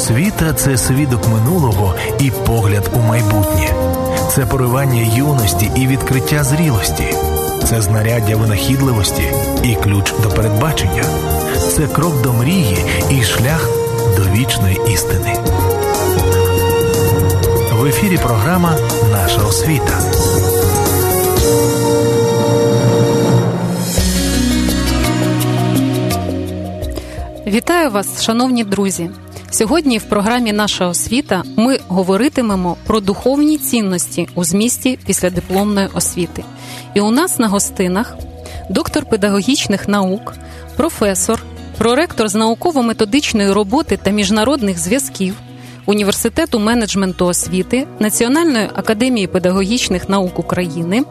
Освіта це свідок минулого і погляд у майбутнє, це поривання юності і відкриття зрілості, це знаряддя винахідливості і ключ до передбачення, це крок до мрії і шлях до вічної істини. В ефірі програма Наша освіта. Вітаю вас, шановні друзі. Сьогодні в програмі Наша освіта ми говоритимемо про духовні цінності у змісті післядипломної освіти. І у нас на гостинах доктор педагогічних наук, професор, проректор з науково-методичної роботи та міжнародних зв'язків. Університету менеджменту освіти Національної академії педагогічних наук України,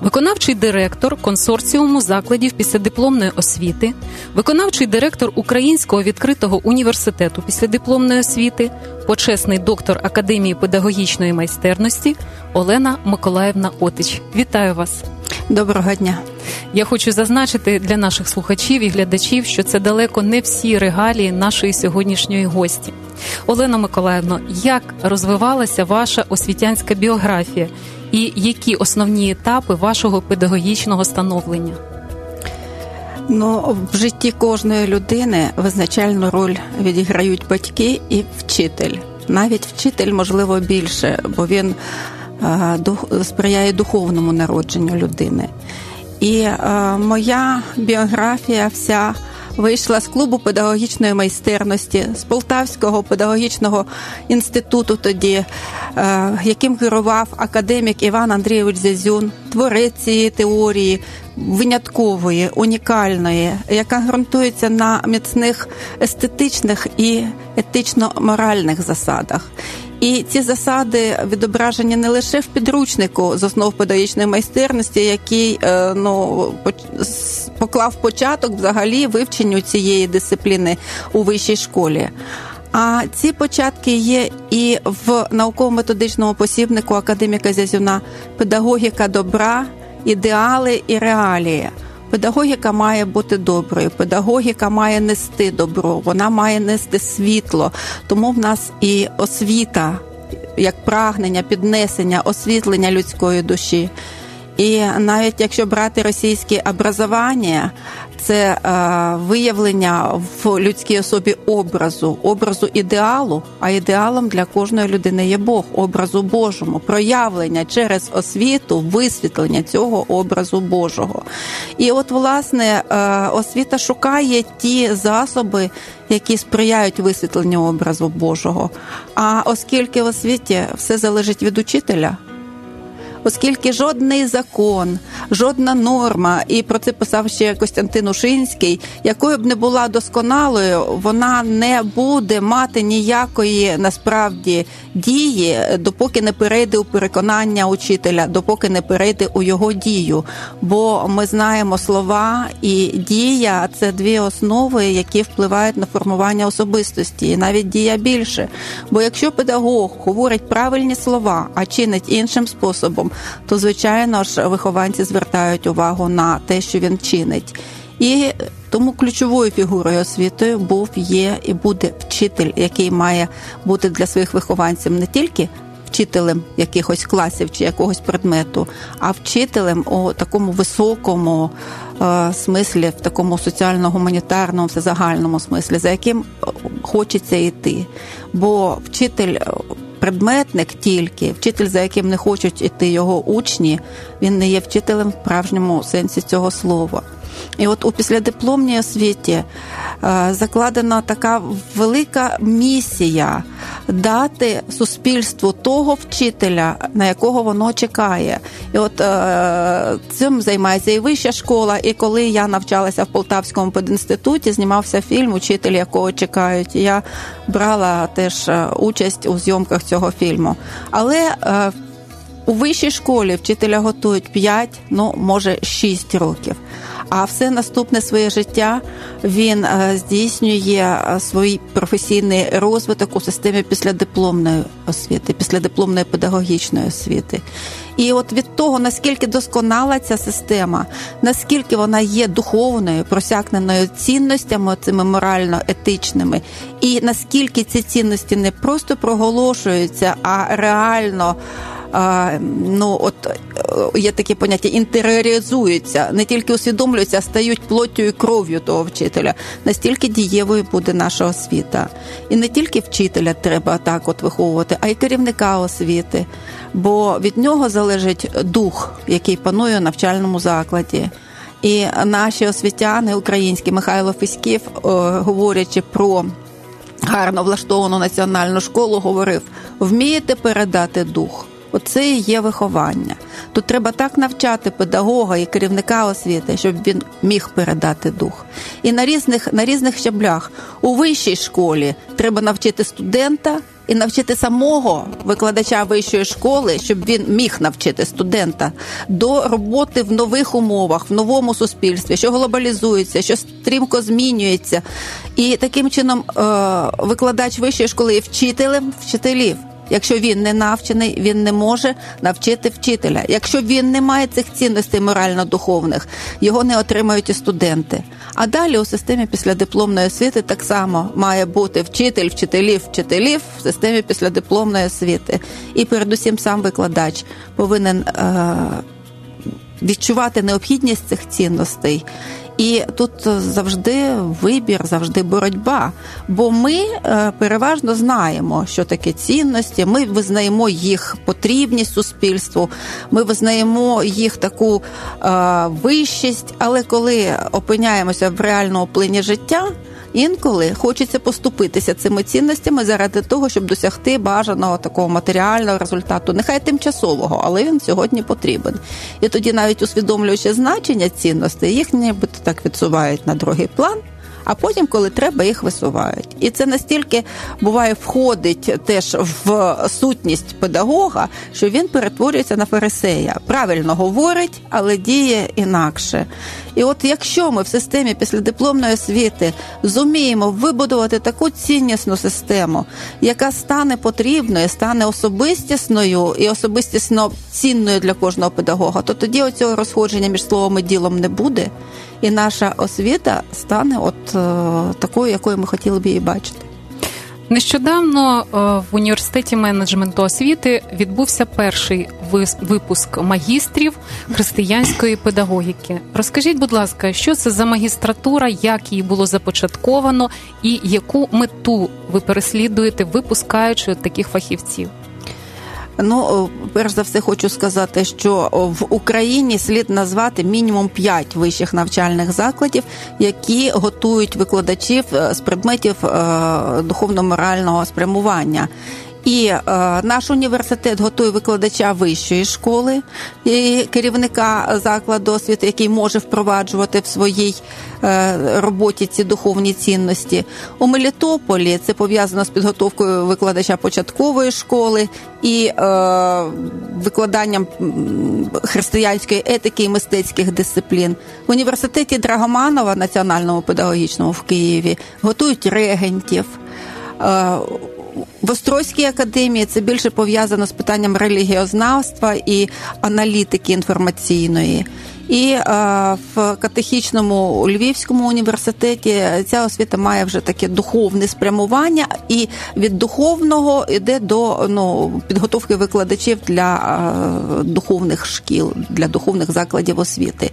виконавчий директор консорціуму закладів післядипломної освіти, виконавчий директор Українського відкритого університету післядипломної освіти, почесний доктор Академії педагогічної майстерності Олена Миколаївна Отич. Вітаю вас! Доброго дня! Я хочу зазначити для наших слухачів і глядачів, що це далеко не всі регалії нашої сьогоднішньої гості. Олена Миколаївна, як розвивалася ваша освітянська біографія і які основні етапи вашого педагогічного становлення? Ну, в житті кожної людини визначальну роль відіграють батьки і вчитель. Навіть вчитель, можливо, більше, бо він сприяє духовному народженню людини. І моя біографія вся вийшла з клубу педагогічної майстерності з Полтавського педагогічного інституту, тоді е, яким керував академік Іван Андрійович Зязюн, творець цієї теорії. Виняткової, унікальної, яка ґрунтується на міцних естетичних і етично-моральних засадах. І ці засади відображені не лише в підручнику з основ педагогічної майстерності, який е, ну поклав початок взагалі вивченню цієї дисципліни у вищій школі. А ці початки є і в науково-методичному посібнику академіка Зязюна педагогіка добра, ідеали і реалії. Педагогіка має бути доброю, педагогіка має нести добро, вона має нести світло. Тому в нас і освіта, як прагнення, піднесення, освітлення людської душі. І навіть якщо брати російське образування, це е, виявлення в людській особі образу, образу ідеалу. А ідеалом для кожної людини є Бог, образу Божому, проявлення через освіту, висвітлення цього образу Божого. І от, власне, е, освіта шукає ті засоби, які сприяють висвітленню образу Божого. А оскільки в освіті все залежить від учителя оскільки жодний закон, жодна норма, і про це писав ще Костянтин Ушинський, якою б не була досконалою, вона не буде мати ніякої насправді дії, допоки не перейде у переконання учителя, допоки не перейде у його дію. Бо ми знаємо слова і дія це дві основи, які впливають на формування особистості, і навіть дія більше. Бо якщо педагог говорить правильні слова, а чинить іншим способом, то звичайно ж вихованці звертають увагу на те, що він чинить. І тому ключовою фігурою освіти був, є і буде вчитель, який має бути для своїх вихованців не тільки вчителем якихось класів чи якогось предмету, а вчителем у такому високому е, смислі, в такому соціально-гуманітарному, всезагальному смислі, за яким хочеться йти. Бо вчитель предметник тільки, вчитель, за яким не хочуть іти його учні, він не є вчителем в справжньому сенсі цього слова. І от у післядипломній освіті е, закладена така велика місія дати суспільству того вчителя, на якого воно чекає. І от е, цим займається і вища школа. І коли я навчалася в Полтавському пединституті, знімався фільм, учитель якого чекають. Я брала теж е, участь у зйомках цього фільму. Але у вищій школі вчителя готують 5, ну може 6 років. А все наступне своє життя він е, здійснює е, свій професійний розвиток у системі післядипломної освіти, післядипломної педагогічної освіти. І от від того, наскільки досконала ця система, наскільки вона є духовною, просякненою цінностями цими морально-етичними, І наскільки ці цінності не просто проголошуються, а реально ну от е, є таке поняття, інтеріоризуються, не тільки усвідомлюються, а стають плоттю і кров'ю того вчителя. Настільки дієвою буде наша освіта. І не тільки вчителя треба так от виховувати, а й керівника освіти. Бо від нього залежить дух, який панує у навчальному закладі. І наші освітяни, українські Михайло Фіськів, е, говорячи про гарно влаштовану національну школу, говорив: вмієте передати дух. Оце і є виховання. Тут треба так навчати педагога і керівника освіти, щоб він міг передати дух. І на різних на різних щаблях у вищій школі треба навчити студента і навчити самого викладача вищої школи, щоб він міг навчити студента до роботи в нових умовах, в новому суспільстві, що глобалізується, що стрімко змінюється. І таким чином е, викладач вищої школи є вчителем вчителів. Якщо він не навчений, він не може навчити вчителя. Якщо він не має цих цінностей морально-духовних, його не отримають і студенти. А далі у системі післядипломної освіти так само має бути вчитель, вчителів, вчителів в системі післядипломної освіти. І передусім сам викладач повинен е- відчувати необхідність цих цінностей і тут завжди вибір, завжди боротьба. Бо ми е, переважно знаємо, що таке цінності. Ми визнаємо їх потрібність суспільству, ми визнаємо їх таку е, вищість, але коли опиняємося в реальному плині життя. Інколи хочеться поступитися цими цінностями заради того, щоб досягти бажаного такого матеріального результату, нехай тимчасового, але він сьогодні потрібен. І тоді, навіть усвідомлюючи значення цінностей, їх нібито так відсувають на другий план а потім, коли треба, їх висувають. І це настільки буває входить теж в сутність педагога, що він перетворюється на фарисея. Правильно говорить, але діє інакше. І от якщо ми в системі післядипломної освіти зуміємо вибудувати таку ціннісну систему, яка стане потрібною, стане особистісною і особистісно цінною для кожного педагога, то тоді оцього розходження між словом і ділом не буде і наша освіта стане от е, такою, якою ми хотіли б її бачити. Нещодавно е, в університеті менеджменту освіти відбувся перший випуск магістрів християнської педагогіки. Розкажіть, будь ласка, що це за магістратура, як її було започатковано, і яку мету ви переслідуєте, випускаючи таких фахівців? Ну, перш за все, хочу сказати, що в Україні слід назвати мінімум 5 вищих навчальних закладів, які готують викладачів е, з предметів е, духовно-морального спрямування. І е, наш університет готує викладача вищої школи і керівника закладу освіти, який може впроваджувати в своїй е, роботі ці духовні цінності. У Мелітополі це пов'язано з підготовкою викладача початкової школи і е, викладанням християнської етики і мистецьких дисциплін. В університеті Драгоманова, національному педагогічному в Києві, готують регентів. В Острозькій академії це більше пов'язано з питанням релігіознавства і аналітики інформаційної. І е, в катехічному Львівському університеті ця освіта має вже таке духовне спрямування, і від духовного йде до ну, підготовки викладачів для е, духовних шкіл, для духовних закладів освіти.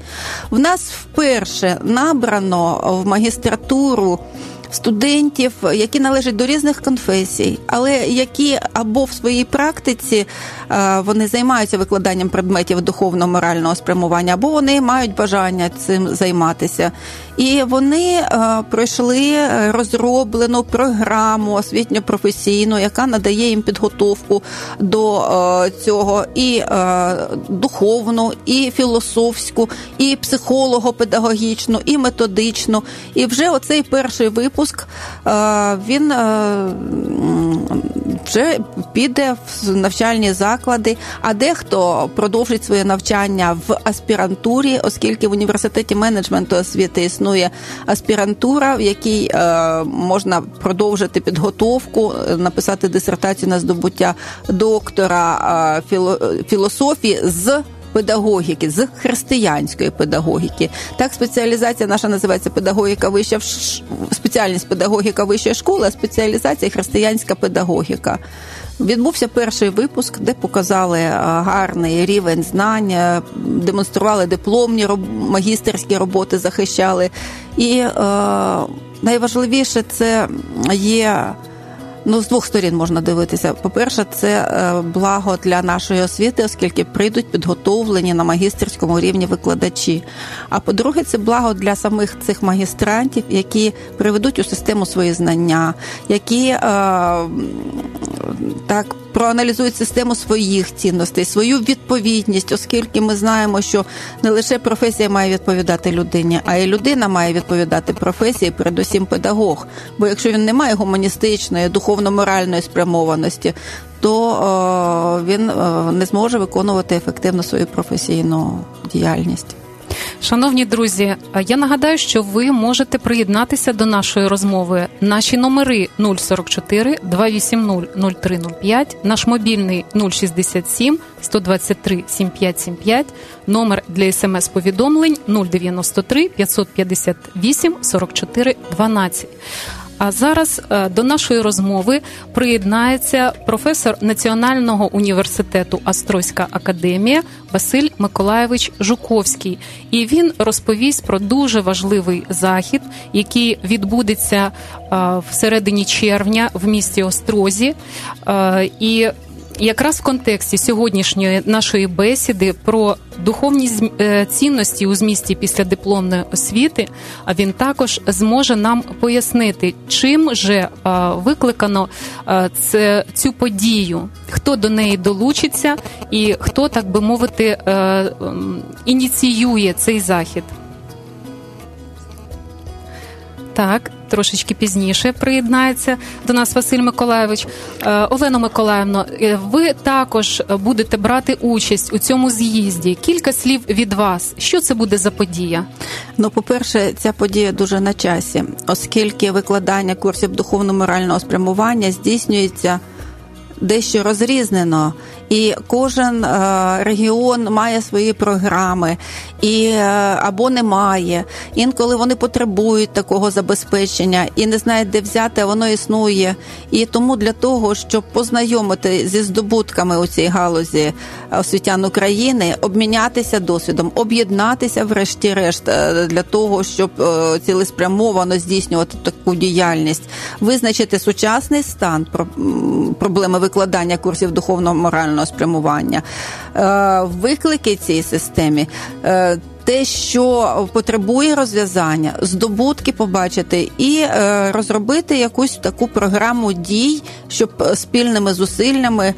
В нас вперше набрано в магістратуру студентів, які належать до різних конфесій, але які або в своїй практиці е, вони займаються викладанням предметів духовно-морального спрямування, або вони мають бажання цим займатися. І вони е, пройшли розроблену програму освітньо-професійну, яка надає їм підготовку до е, цього і духовну, і філософську, і психолого-педагогічну, і методичну. І вже оцей перший випуск е, він е, вже піде в навчальні заклади, а дехто продовжить своє навчання в аспірантурі, оскільки в університеті менеджменту освіти існує аспірантура, в якій е, можна продовжити підготовку, написати дисертацію на здобуття доктора філософії з педагогіки, з християнської педагогіки. Так, спеціалізація наша називається педагогіка вища спеціальність педагогіка вищої школи, а спеціалізація християнська педагогіка. Відбувся перший випуск, де показали гарний рівень знань, демонстрували дипломні магістерські роботи, захищали. І е, найважливіше це є Ну, з двох сторін можна дивитися. По-перше, це е, благо для нашої освіти, оскільки прийдуть підготовлені на магістерському рівні викладачі. А по-друге, це благо для самих цих магістрантів, які приведуть у систему свої знання, які е, так проаналізують систему своїх цінностей, свою відповідність, оскільки ми знаємо, що не лише професія має відповідати людині, а й людина має відповідати професії, передусім педагог. Бо якщо він не має гуманістичної, духовно-моральної спрямованості, то о, він о, не зможе виконувати ефективно свою професійну діяльність. Шановні друзі, я нагадаю, що ви можете приєднатися до нашої розмови. Наші номери 044 280 0305, наш мобільний 067 123 7575, номер для смс-повідомлень 093 558 44 12. А зараз е, до нашої розмови приєднається професор Національного університету Астроська академія Василь Миколаєвич Жуковський, і він розповість про дуже важливий захід, який відбудеться е, в середині червня в місті Острозі. Е, і якраз в контексті сьогоднішньої нашої бесіди про духовні е, цінності у змісті після дипломної освіти, а він також зможе нам пояснити, чим же викликано це цю подію, хто до неї долучиться, і хто так би мовити е, ініціює цей захід. Так, трошечки пізніше приєднається до нас Василь Миколаєвич. Е, Олено Миколаївно, е, ви також будете брати участь у цьому з'їзді. Кілька слів від вас. Що це буде за подія? Ну, по-перше, ця подія дуже на часі, оскільки викладання курсів духовно-морального спрямування здійснюється дещо розрізнено і кожен е, регіон має свої програми, і е, або немає. Інколи вони потребують такого забезпечення і не знають, де взяти, а воно існує. І тому для того, щоб познайомити зі здобутками у цій галузі освітян України, обмінятися досвідом, об'єднатися, врешті-решт, е, для того, щоб цілеспрямовано здійснювати таку діяльність, визначити сучасний стан проблеми викладання курсів духовно морального спрямування. Е, виклики цій системі е, те, що потребує розв'язання, здобутки побачити і е, розробити якусь таку програму дій, щоб спільними зусиллями е,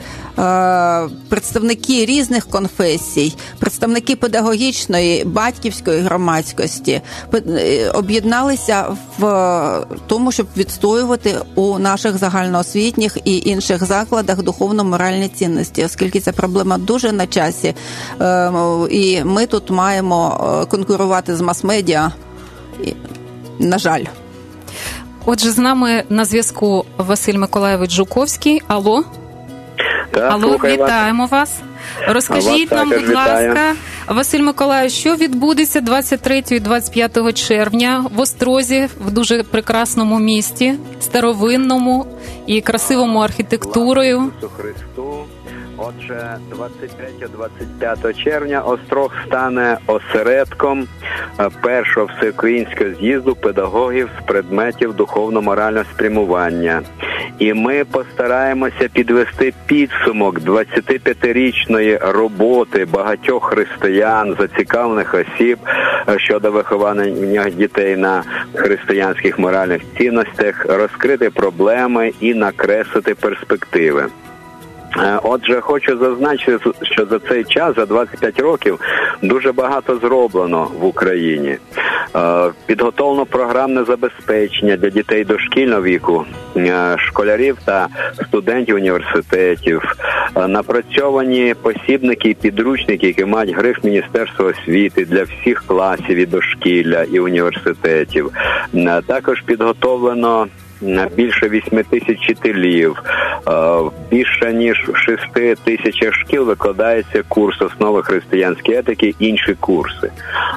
представники різних конфесій, представники педагогічної батьківської громадськості е, об'єдналися в тому, щоб відстоювати у наших загальноосвітніх і інших закладах духовно-моральні цінності, оскільки ця проблема дуже на часі, і ми тут маємо. Е, конкурувати з мас-медіа. На жаль. Отже, з нами на зв'язку Василь Миколаєвич Жуковський. Алло? Так, Алло, вітаємо вас. вас. Розкажіть нам, будь ласка, Василь Миколаївич, що відбудеться 23 і 25 червня в Острозі, в дуже прекрасному місті, старовинному і красивому архітектурою. Христу. Отже, 23-25 червня Острог стане осередком е, першого всеукраїнського з'їзду педагогів з предметів духовно-морального спрямування. І ми постараємося підвести підсумок 25-річної роботи багатьох християн, зацікавлених осіб е, щодо виховання дітей на християнських моральних цінностях, розкрити проблеми і накреслити перспективи. Е, отже, хочу зазначити, що за цей час, за 25 років, дуже багато зроблено в Україні. Е, підготовлено програмне забезпечення для дітей дошкільного віку, е, школярів та студентів університетів, напрацьовані посібники і підручники, які мають гриф Міністерства освіти для всіх класів і дошкілля і університетів. Також підготовлено більше 8 тисяч вчителів, більше ніж в 6 тисячах шкіл викладається курс основи християнської етики, інші курси.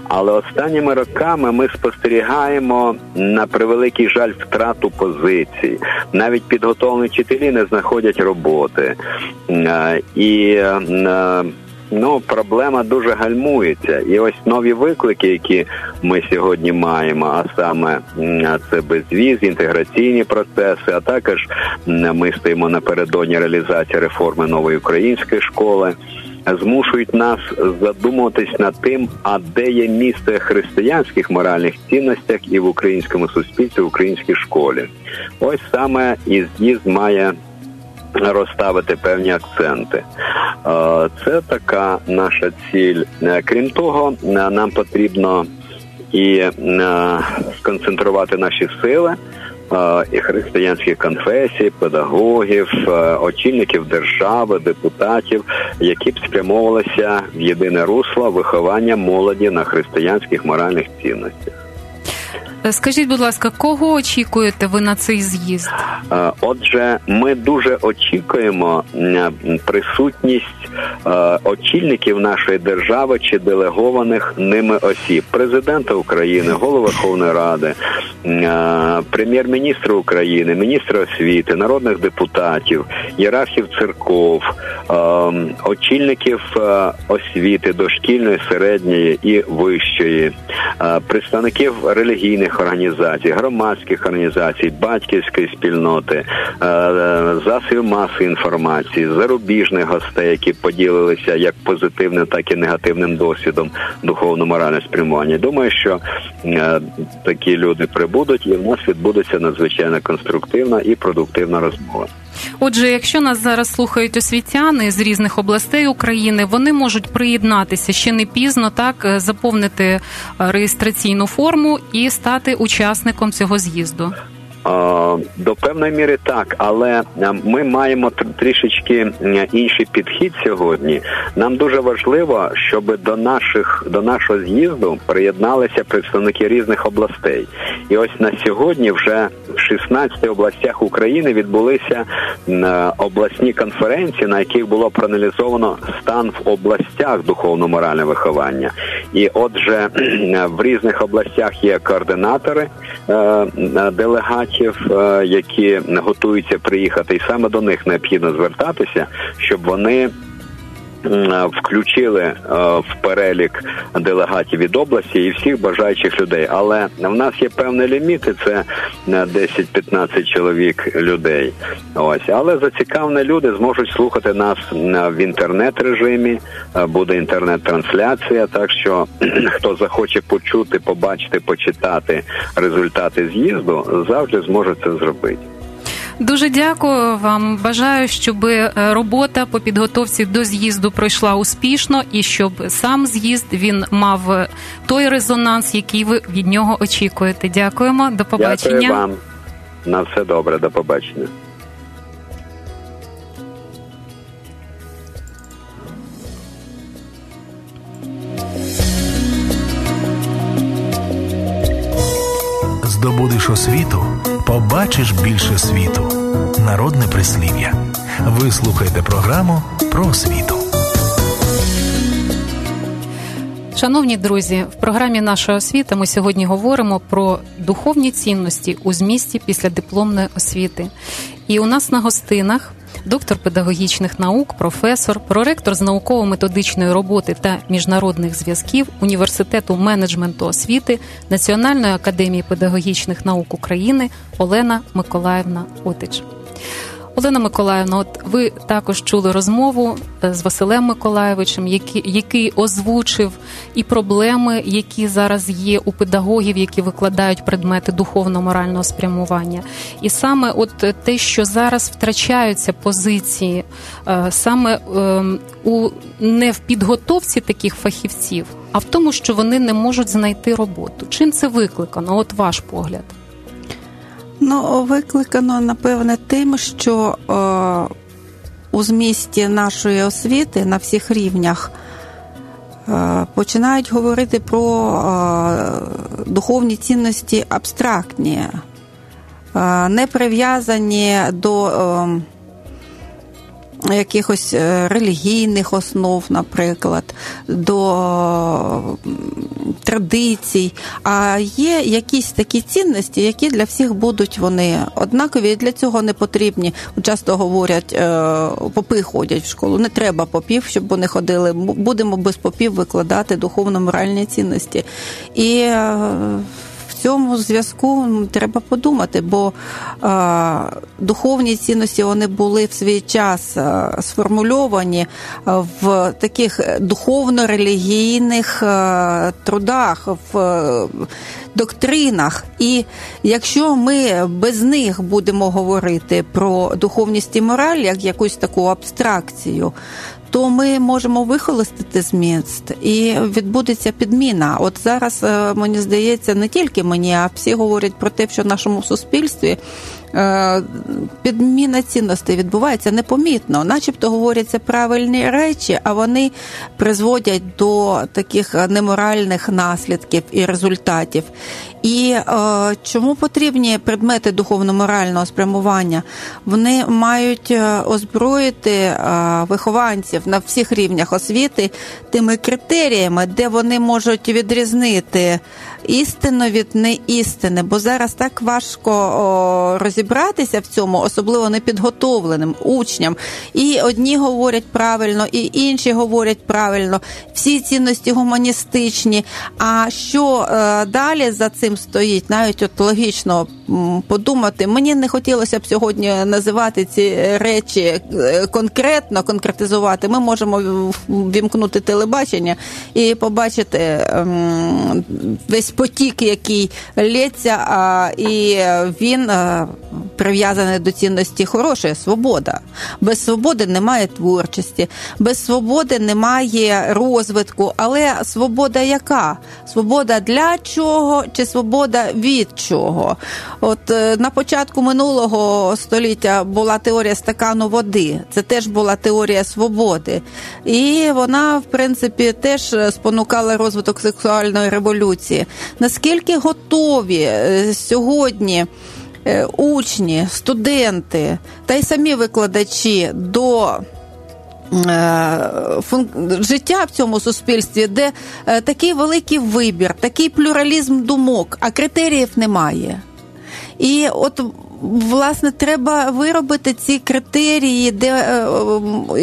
Але останніми роками ми спостерігаємо на превеликий жаль втрату позицій. Навіть підготовлені вчителі не знаходять роботи і ну проблема дуже гальмується. І ось нові виклики, які ми сьогодні маємо, а саме це безвіз, інтеграційні процеси. А також ми стоїмо напередодні реалізації реформи нової української школи. Змушують нас задумуватись над тим, а де є місце християнських моральних цінностях і в українському суспільстві, в українській школі. Ось саме і з'їзд має розставити певні акценти. Е, це така наша ціль. Е, крім того, е, нам потрібно і сконцентрувати наші сили. І християнських конфесій, педагогів, очільників держави, депутатів, які б спрямовувалися в єдине русло виховання молоді на християнських моральних цінностях. Скажіть, будь ласка, кого очікуєте ви на цей з'їзд? Е, отже, ми дуже очікуємо присутність е, очільників нашої держави чи делегованих ними осіб, президента України, голови Верховної Ради, е, прем'єр-міністра України, міністра освіти, народних депутатів, єрархів церков, очільників освіти дошкільної, середньої і вищої, представників релігійних громадських організацій, громадських організацій, батьківської спільноти, е, засобів маси інформації, зарубіжних гостей, які поділилися як позитивним, так і негативним досвідом духовно-моральне спрямування. Думаю, що е, такі люди прибудуть, і в нас відбудеться надзвичайно конструктивна і продуктивна розмова. Отже, якщо нас зараз слухають освітяни з різних областей України, вони можуть приєднатися ще не пізно, так е, заповнити е, реєстраційну форму і стати учасником цього з'їзду. До певної міри так, але ми маємо трішечки інший підхід сьогодні. Нам дуже важливо, щоб до наших до нашого з'їзду приєдналися представники різних областей. І ось на сьогодні вже 16 областях України відбулися обласні конференції, на яких було проаналізовано стан в областях духовно-моральне виховання. І отже, в різних областях є координатори е, е, які готуються приїхати, і саме до них необхідно звертатися, щоб вони. Включили е, в перелік делегатів від області і всіх бажаючих людей, але в нас є певні ліміти. Це 10-15 чоловік людей. Ось але зацікавлені люди зможуть слухати нас в інтернет режимі. Е, буде інтернет-трансляція. Так що хто захоче почути, побачити, почитати результати з'їзду, завжди зможе це зробити. Дуже дякую вам. Бажаю, щоб е, робота по підготовці до з'їзду пройшла успішно і щоб сам з'їзд він мав е, той резонанс, який ви від нього очікуєте. Дякуємо, до побачення. Дякую вам. На все добре, до побачення. Здобудеш освіту, побачиш більше світу. Народне прислів'я. Ви слухаєте програму про освіту. Шановні друзі, в програмі Наша освіта ми сьогодні говоримо про духовні цінності у змісті після дипломної освіти. І у нас на гостинах доктор педагогічних наук, професор, проректор з науково-методичної роботи та міжнародних зв'язків університету менеджменту освіти Національної академії педагогічних наук України Олена Миколаївна Отич. Олена Миколаївна, от ви також чули розмову е, з Василем Миколаєвичем, який, який озвучив і проблеми, які зараз є у педагогів, які викладають предмети духовно-морального спрямування. І саме от те, що зараз втрачаються позиції, е, саме ем, у не в підготовці таких фахівців, а в тому, що вони не можуть знайти роботу. Чим це викликано? От ваш погляд. Ну, викликано, напевне, тим, що е, у змісті нашої освіти на всіх рівнях е, починають говорити про е, духовні цінності абстрактні. не прив'язані до. Якихось е, релігійних основ, наприклад, до традицій, а є якісь такі цінності, які для всіх будуть вони однакові, і для цього не потрібні. Часто говорять, е, попи ходять в школу. Не треба попів, щоб вони ходили. Будемо без попів викладати духовно-моральні цінності. І е, цьому зв'язку треба подумати, бо е, духовні цінності вони були в свій час е, сформульовані в таких духовно-релігійних е, трудах. в Доктринах, і якщо ми без них будемо говорити про духовність і мораль як якусь таку абстракцію, то ми можемо вихолостити зміст і відбудеться підміна. От зараз е, мені здається, не тільки мені, а всі говорять про те, що в нашому суспільстві. Е, підміна цінностей відбувається непомітно, начебто говоряться правильні речі, а вони призводять до таких неморальних наслідків і результатів. І е, чому потрібні предмети духовно-морального спрямування? Вони мають е, озброїти е, вихованців на всіх рівнях освіти тими критеріями, де вони можуть відрізнити істину від неістини, бо зараз так важко о, розібратися в цьому, особливо непідготовленим учням. І одні говорять правильно, і інші говорять правильно. Всі цінності гуманістичні. А що е, далі за цим стоїть? Навіть от логічно подумати. Мені не хотілося б сьогодні називати ці речі е, конкретно, конкретизувати. Ми можемо вімкнути телебачення і побачити ем, весь потік, який лється, а, і він е, прив'язаний до цінності хорошої свобода. Без свободи немає творчості, без свободи немає розвитку. Але свобода яка? Свобода для чого чи свобода від чого? От е, на початку минулого століття була теорія стакану води. Це теж була теорія свободи, і вона, в принципі, теж спонукала розвиток сексуальної революції. Наскільки готові е, сьогодні? Е, учні, студенти та й самі викладачі до життя в цьому суспільстві, де такий великий вибір, такий плюралізм думок, а критеріїв немає. І от власне треба виробити ці критерії, де е,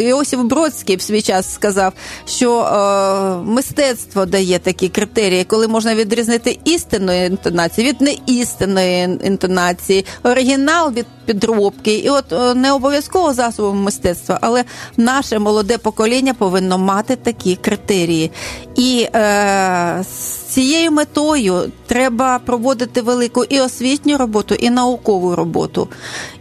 Іосиф Бродський в свій час сказав, що е, мистецтво дає такі критерії, коли можна відрізнити істинну інтонацію від неістинної інтонації, оригінал від підробки. І от е, не обов'язково засобом мистецтва, але наше молоде покоління повинно мати такі критерії. І е, з цією метою треба проводити велику і освітню роботу, і наукову роботу.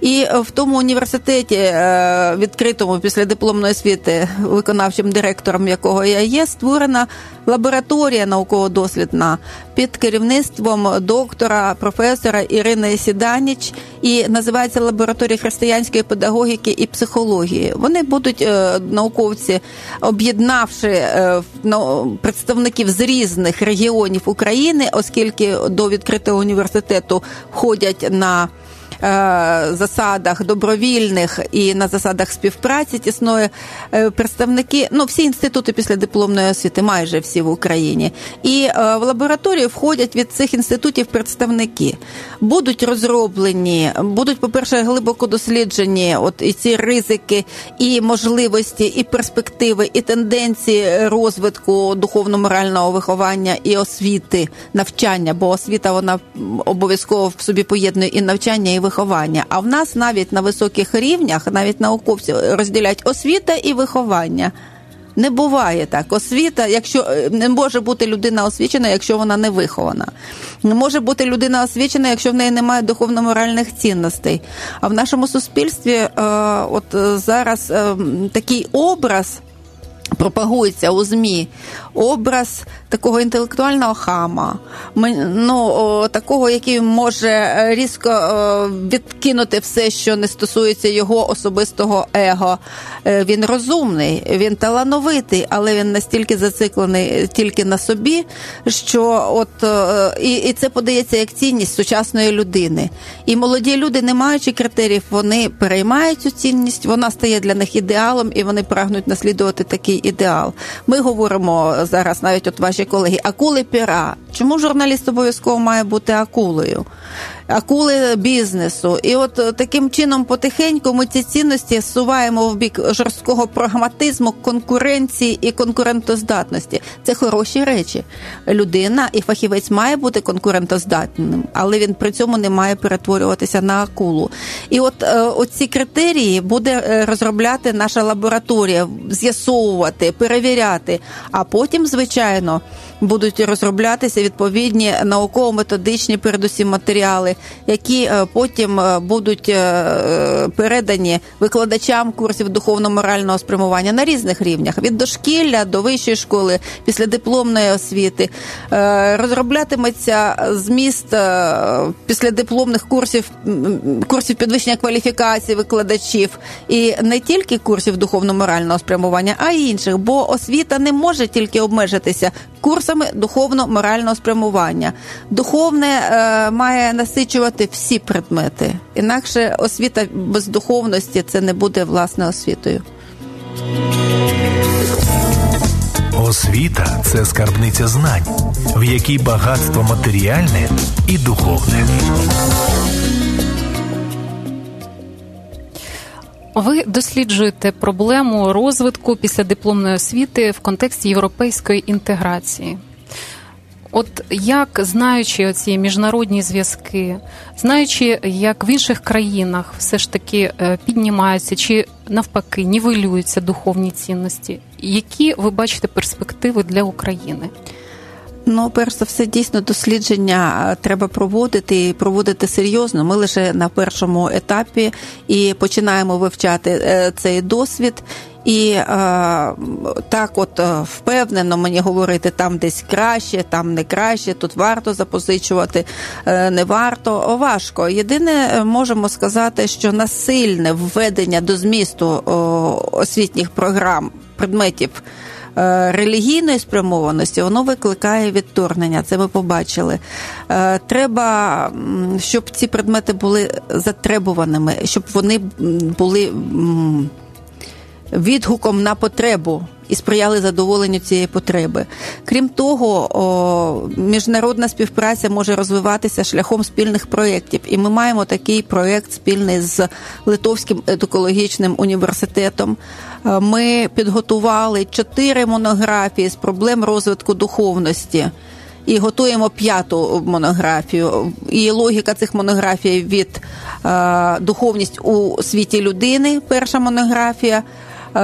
І в тому університеті, е, відкритому після дипломної освіти, виконавчим директором якого я є, створена лабораторія науково-дослідна під керівництвом доктора, професора Ірини Сіданіч, і називається лабораторія християнської педагогіки і психології. Вони будуть е, науковці, об'єднавши е, представників з різних регіонів України, оскільки до відкритого університету входять на засадах добровільних і на засадах співпраці тісної е, представники, ну всі інститути після дипломної освіти, майже всі в Україні, і е, в лабораторію входять від цих інститутів представники. Будуть розроблені, будуть, по-перше, глибоко досліджені от і ці ризики, і можливості, і перспективи, і тенденції розвитку духовно-морального виховання і освіти, навчання, бо освіта вона обов'язково в собі поєднує і навчання, і виховання виховання. А в нас навіть на високих рівнях, навіть науковці розділяють освіта і виховання. Не буває так. Освіта, якщо е, не може бути людина освічена, якщо вона не вихована. Не може бути людина освічена, якщо в неї немає духовно-моральних цінностей. А в нашому суспільстві, е, от зараз е, такий образ пропагується у ЗМІ образ такого інтелектуального хама, ну, такого, який може різко відкинути все, що не стосується його особистого его. Е, він розумний, він талановитий, але він настільки зациклений тільки на собі, що от е, і, і це подається як цінність сучасної людини. І молоді люди, не маючи критеріїв, вони переймають цю цінність, вона стає для них ідеалом, і вони прагнуть наслідувати такий ідеал. Ми говоримо зараз, навіть от ваші колеги, акули піра. Чому журналіст обов'язково має бути акулою? Акули бізнесу. І от е, таким чином потихеньку ми ці цінності суваємо в бік жорсткого прагматизму, конкуренції і конкурентоздатності. Це хороші речі. Людина і фахівець має бути конкурентоздатним, але він при цьому не має перетворюватися на акулу. І от е, оці критерії буде е, розробляти наша лабораторія, з'ясовувати, перевіряти. А потім, звичайно, будуть розроблятися відповідні науково-методичні, передусім матеріали, які е, потім будуть передані викладачам курсів духовно-морального спрямування на різних рівнях. Від дошкілля до вищої школи, після дипломної освіти. Розроблятиметься зміст після дипломних курсів курсів підвищення кваліфікації викладачів. І не тільки курсів духовно-морального спрямування, а й інших, бо освіта не може тільки обмежитися курсами духовно-морального спрямування. Духовне е, має насичувати всі предмети. Інакше освіта без духовності це не буде власне освітою. Освіта це скарбниця знань, в якій багатство матеріальне і духовне. Ви досліджуєте проблему розвитку після дипломної освіти в контексті європейської інтеграції. От як знаючи оці міжнародні зв'язки, знаючи, як в інших країнах все ж таки е, піднімаються чи навпаки нівелюються духовні цінності, які ви бачите перспективи для України? Ну, перш за все, дійсно дослідження треба проводити і проводити серйозно. Ми лише на першому етапі і починаємо вивчати е, цей досвід. І е, так, от е, впевнено мені говорити, там десь краще, там не краще, тут варто запозичувати, е, не варто. Важко. Єдине, можемо сказати, що насильне введення до змісту о, освітніх програм предметів. Е, релігійної спрямованості воно викликає відторгнення. Це ми побачили. Е, треба, щоб ці предмети були затребуваними, щоб вони були відгуком на потребу. І сприяли задоволенню цієї потреби. Крім того, о, міжнародна співпраця може розвиватися шляхом спільних проєктів. І ми маємо такий проєкт спільний з Литовським едукологічним університетом. Е, ми підготували чотири монографії з проблем розвитку духовності. І готуємо п'яту монографію. І логіка цих монографій від е, духовність у світі людини. Перша монографія,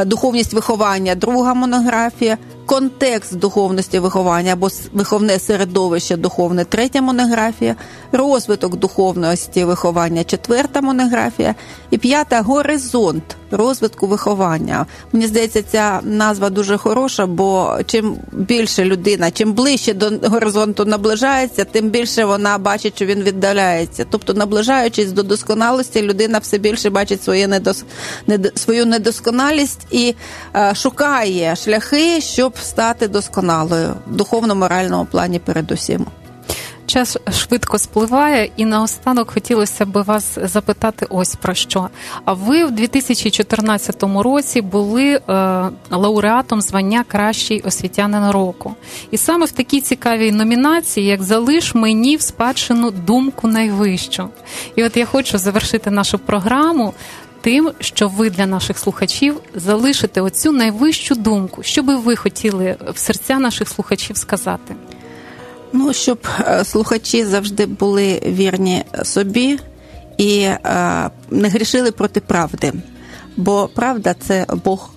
духовність виховання, друга монографія, контекст духовності виховання або виховне середовище духовне, третя монографія, розвиток духовності виховання, четверта монографія і п'ята горизонт розвитку виховання. Мені здається, ця назва дуже хороша, бо чим більше людина, чим ближче до горизонту наближається, тим більше вона бачить, що він віддаляється. Тобто, наближаючись до досконалості, людина все більше бачить своє недос... свою недосконалість і е, шукає шляхи, щоб стати досконалою в духовно-моральному плані, передусім. Час швидко спливає, і наостанок хотілося б вас запитати ось про що. А ви в 2014 році були е, лауреатом звання Кращий освітянин року. І саме в такій цікавій номінації, як залиш мені в спадщину думку найвищу. І от я хочу завершити нашу програму тим, що ви для наших слухачів залишите оцю найвищу думку, що би ви хотіли в серця наших слухачів сказати. Ну, щоб е, слухачі завжди були вірні собі і е, не грішили проти правди. Бо правда це Бог.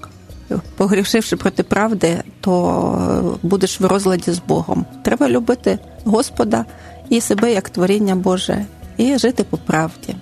Погрішивши проти правди, то будеш в розладі з Богом. Треба любити Господа і себе як творіння Боже, і жити по правді.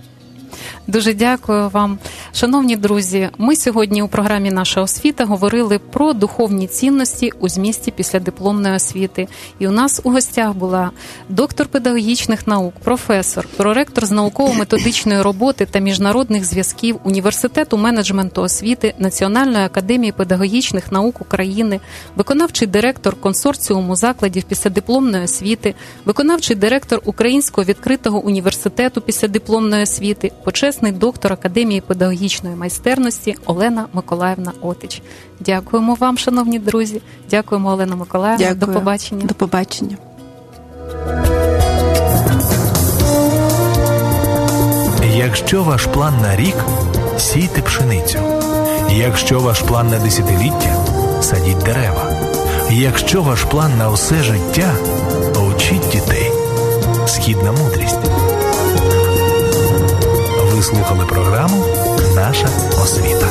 Дуже дякую вам, Шановні друзі, ми сьогодні у програмі Наша освіта говорили про духовні цінності у змісті після дипломної освіти. І у нас у гостях була доктор педагогічних наук, професор, проректор з науково-методичної роботи та міжнародних зв'язків університету менеджменту освіти Національної академії педагогічних наук України, виконавчий директор консорціуму закладів післядипломної освіти, виконавчий директор Українського відкритого університету післядипломної освіти, почесний доктор академії педагогічної майстерності Олена Миколаївна Отич. Дякуємо вам, шановні друзі. Дякуємо, Олена Миколаївна. Дякую. До побачення. До побачення. Якщо ваш план на рік сійте пшеницю. Якщо ваш план на десятиліття садіть дерева. Якщо ваш план на усе життя учіть дітей. Східна мудрість. Ви слухали програму Наша освіта.